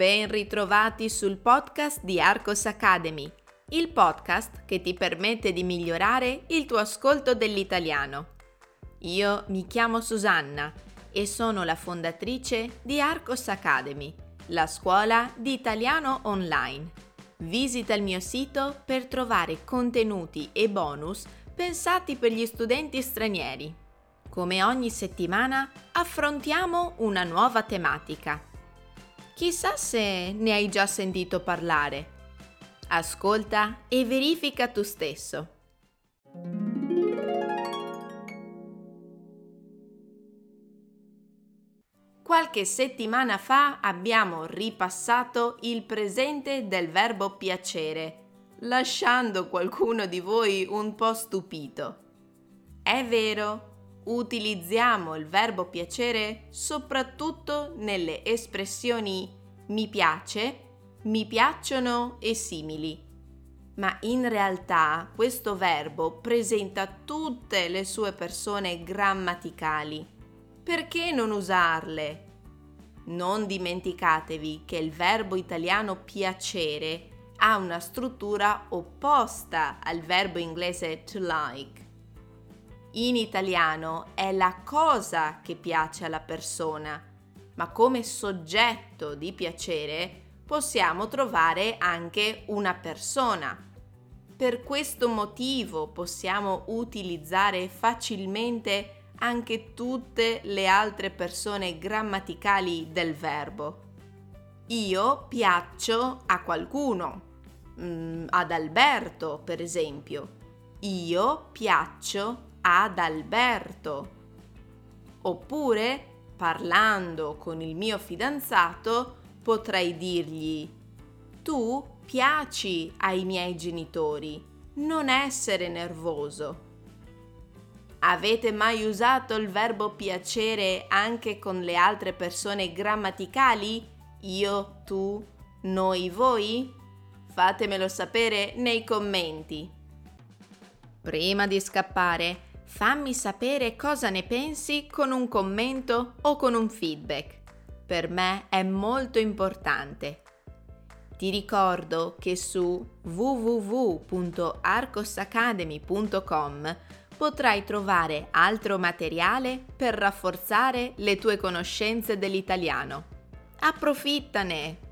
Ben ritrovati sul podcast di Arcos Academy, il podcast che ti permette di migliorare il tuo ascolto dell'italiano. Io mi chiamo Susanna e sono la fondatrice di Arcos Academy, la scuola di italiano online. Visita il mio sito per trovare contenuti e bonus pensati per gli studenti stranieri. Come ogni settimana affrontiamo una nuova tematica. Chissà se ne hai già sentito parlare. Ascolta e verifica tu stesso. Qualche settimana fa abbiamo ripassato il presente del verbo piacere, lasciando qualcuno di voi un po' stupito. È vero, utilizziamo il verbo piacere soprattutto nelle espressioni mi piace, mi piacciono e simili. Ma in realtà questo verbo presenta tutte le sue persone grammaticali perché non usarle? Non dimenticatevi che il verbo italiano piacere ha una struttura opposta al verbo inglese to like. In italiano è la cosa che piace alla persona, ma come soggetto di piacere possiamo trovare anche una persona. Per questo motivo possiamo utilizzare facilmente anche tutte le altre persone grammaticali del verbo. Io piaccio a qualcuno, mm, ad Alberto per esempio. Io piaccio ad Alberto. Oppure, parlando con il mio fidanzato, potrei dirgli tu piaci ai miei genitori, non essere nervoso. Avete mai usato il verbo piacere anche con le altre persone grammaticali? Io, tu, noi, voi? Fatemelo sapere nei commenti. Prima di scappare, fammi sapere cosa ne pensi con un commento o con un feedback. Per me è molto importante. Ti ricordo che su www.arcosacademy.com potrai trovare altro materiale per rafforzare le tue conoscenze dell'italiano. Approfittane!